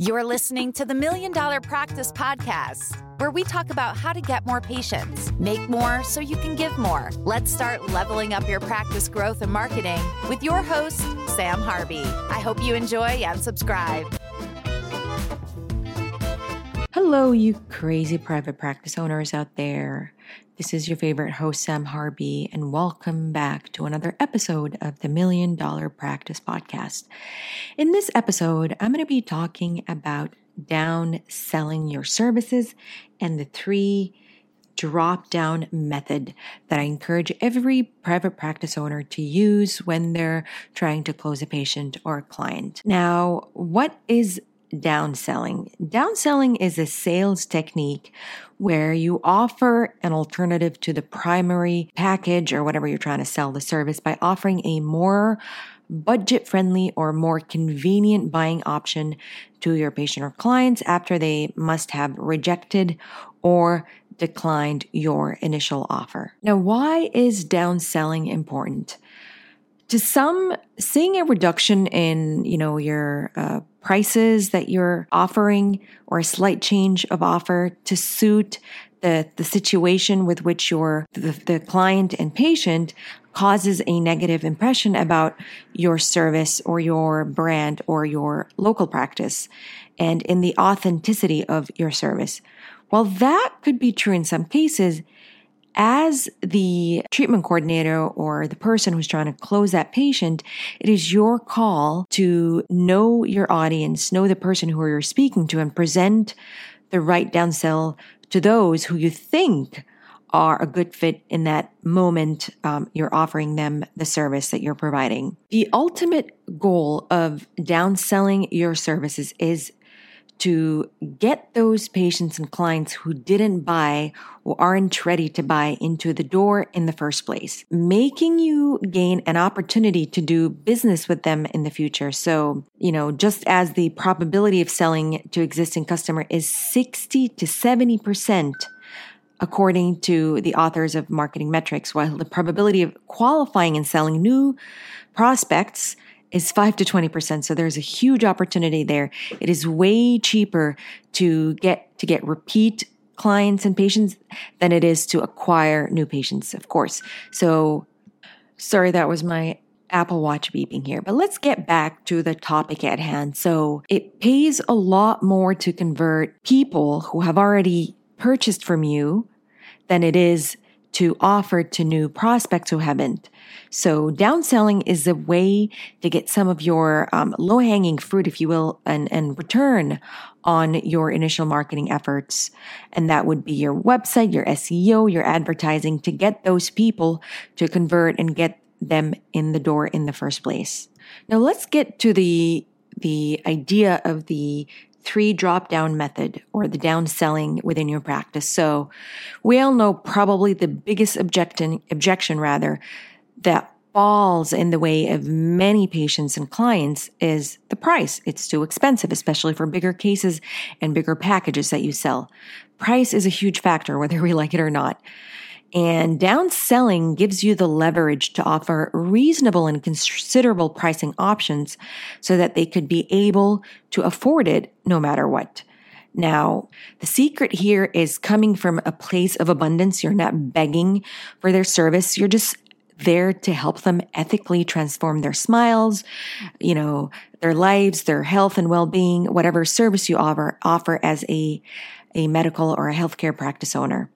You're listening to the Million Dollar Practice Podcast, where we talk about how to get more patients, make more so you can give more. Let's start leveling up your practice growth and marketing with your host, Sam Harvey. I hope you enjoy and subscribe. Hello, you crazy private practice owners out there. This is your favorite host, Sam Harby, and welcome back to another episode of the Million Dollar Practice Podcast. In this episode, I'm going to be talking about down selling your services and the three drop down method that I encourage every private practice owner to use when they're trying to close a patient or a client. Now, what is downselling. Downselling is a sales technique where you offer an alternative to the primary package or whatever you're trying to sell the service by offering a more budget friendly or more convenient buying option to your patient or clients after they must have rejected or declined your initial offer. Now, why is downselling important? To some, seeing a reduction in, you know, your uh, prices that you're offering or a slight change of offer to suit the, the situation with which your the, the client and patient causes a negative impression about your service or your brand or your local practice and in the authenticity of your service. While that could be true in some cases, as the treatment coordinator or the person who's trying to close that patient, it is your call to know your audience, know the person who you're speaking to, and present the right downsell to those who you think are a good fit in that moment um, you're offering them the service that you're providing. The ultimate goal of downselling your services is to get those patients and clients who didn't buy or aren't ready to buy into the door in the first place, making you gain an opportunity to do business with them in the future. So, you know, just as the probability of selling to existing customer is 60 to 70% according to the authors of marketing metrics, while the probability of qualifying and selling new prospects is 5 to 20%. So there's a huge opportunity there. It is way cheaper to get to get repeat clients and patients than it is to acquire new patients, of course. So sorry that was my Apple Watch beeping here, but let's get back to the topic at hand. So it pays a lot more to convert people who have already purchased from you than it is to offer to new prospects who haven't. So downselling is a way to get some of your um, low hanging fruit, if you will, and, and return on your initial marketing efforts. And that would be your website, your SEO, your advertising to get those people to convert and get them in the door in the first place. Now let's get to the the idea of the three drop down method or the down selling within your practice. So we all know probably the biggest objection, objection rather, that falls in the way of many patients and clients is the price. It's too expensive, especially for bigger cases and bigger packages that you sell. Price is a huge factor, whether we like it or not. And downselling gives you the leverage to offer reasonable and considerable pricing options so that they could be able to afford it no matter what. Now, the secret here is coming from a place of abundance. You're not begging for their service. You're just there to help them ethically transform their smiles, you know, their lives, their health and well-being, whatever service you offer, offer as a, a medical or a healthcare practice owner.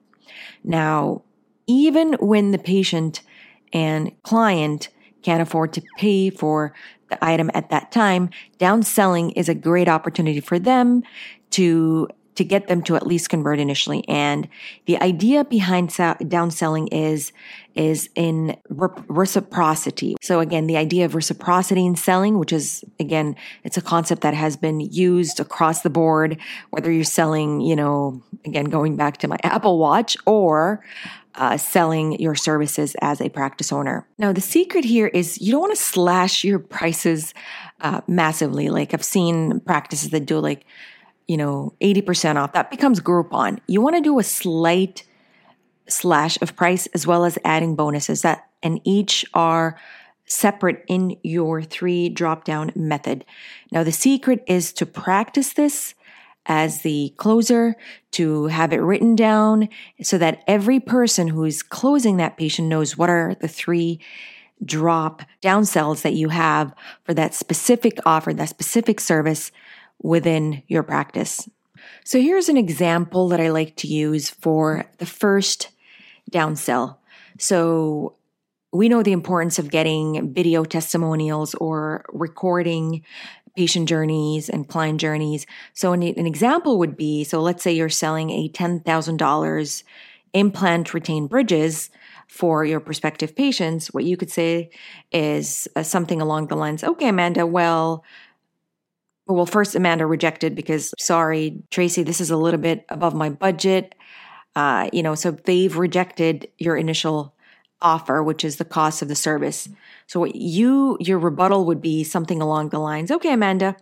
Now, even when the patient and client can't afford to pay for the item at that time, downselling is a great opportunity for them to to get them to at least convert initially. And the idea behind downselling is is in reciprocity. So again, the idea of reciprocity in selling, which is again, it's a concept that has been used across the board, whether you're selling, you know, again, going back to my Apple Watch or uh, selling your services as a practice owner. Now, the secret here is you don't want to slash your prices uh, massively. Like I've seen practices that do like, you know, 80% off. That becomes Groupon. You want to do a slight slash of price as well as adding bonuses that, and each are separate in your three drop down method. Now, the secret is to practice this as the closer, to have it written down so that every person who's closing that patient knows what are the three drop down sells that you have for that specific offer, that specific service within your practice. So here's an example that I like to use for the first down downsell. So we know the importance of getting video testimonials or recording patient journeys and client journeys. So an, an example would be, so let's say you're selling a $10,000 implant retained bridges for your prospective patients. What you could say is uh, something along the lines, okay, Amanda, well, well, first Amanda rejected because sorry, Tracy, this is a little bit above my budget. Uh, you know, so they've rejected your initial offer, which is the cost of the service. So what you your rebuttal would be something along the lines, okay, Amanda,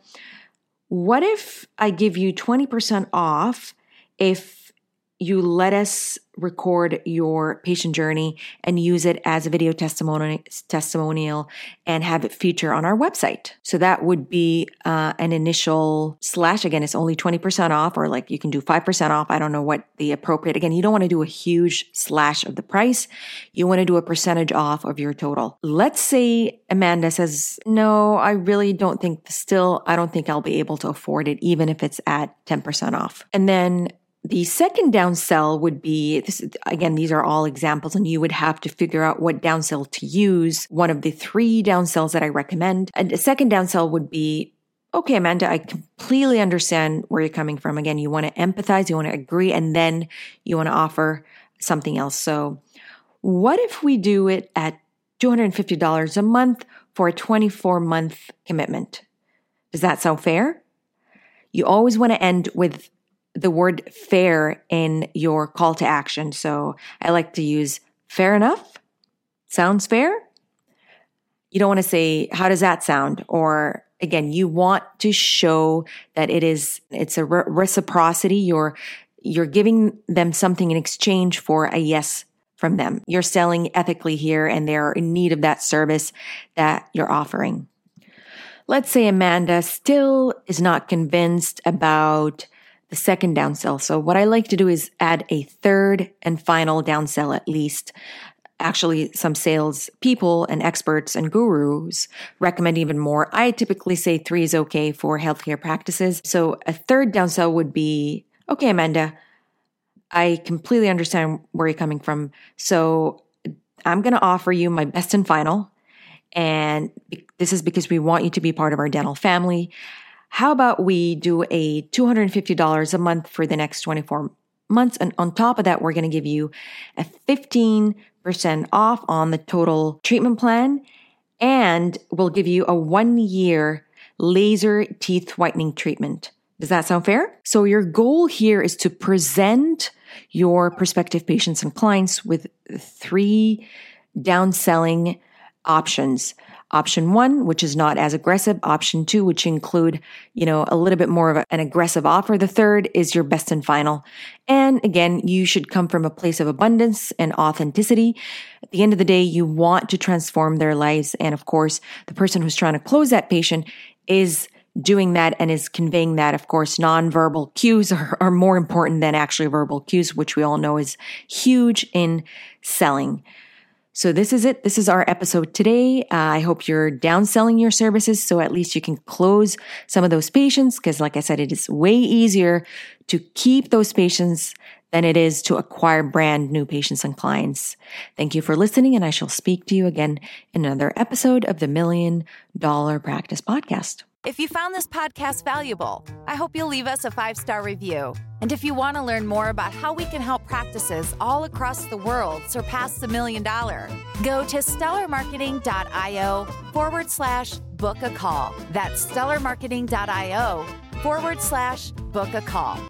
what if I give you 20% off if you let us record your patient journey and use it as a video testimonial testimonial and have it feature on our website. So that would be uh, an initial slash. Again it's only 20% off or like you can do 5% off. I don't know what the appropriate again you don't want to do a huge slash of the price. You want to do a percentage off of your total. Let's say amanda says no i really don't think still i don't think i'll be able to afford it even if it's at 10% off. And then the second downsell would be this again, these are all examples, and you would have to figure out what downsell to use. One of the three downsells that I recommend. And a second downsell would be okay, Amanda, I completely understand where you're coming from. Again, you want to empathize, you want to agree, and then you want to offer something else. So, what if we do it at $250 a month for a 24 month commitment? Does that sound fair? You always want to end with the word fair in your call to action. So I like to use fair enough. Sounds fair. You don't want to say, how does that sound? Or again, you want to show that it is, it's a re- reciprocity. You're, you're giving them something in exchange for a yes from them. You're selling ethically here and they're in need of that service that you're offering. Let's say Amanda still is not convinced about the second downsell. So what I like to do is add a third and final downsell at least. Actually, some sales people and experts and gurus recommend even more. I typically say three is okay for healthcare practices. So a third downsell would be, okay, Amanda, I completely understand where you're coming from. So I'm going to offer you my best and final. And this is because we want you to be part of our dental family. How about we do a $250 a month for the next 24 months? And on top of that, we're going to give you a 15% off on the total treatment plan. And we'll give you a one year laser teeth whitening treatment. Does that sound fair? So your goal here is to present your prospective patients and clients with three downselling options option one, which is not as aggressive, option two, which include, you know, a little bit more of an aggressive offer. The third is your best and final. And again, you should come from a place of abundance and authenticity. At the end of the day, you want to transform their lives. And of course, the person who's trying to close that patient is doing that and is conveying that. Of course, nonverbal cues are, are more important than actually verbal cues, which we all know is huge in selling. So this is it. This is our episode today. Uh, I hope you're downselling your services so at least you can close some of those patients because like I said, it is way easier to keep those patients than it is to acquire brand new patients and clients. Thank you for listening and I shall speak to you again in another episode of the Million Dollar Practice Podcast. If you found this podcast valuable, I hope you'll leave us a five star review. And if you want to learn more about how we can help practices all across the world surpass the million dollar, go to stellarmarketing.io forward slash book a call. That's stellarmarketing.io forward slash book a call.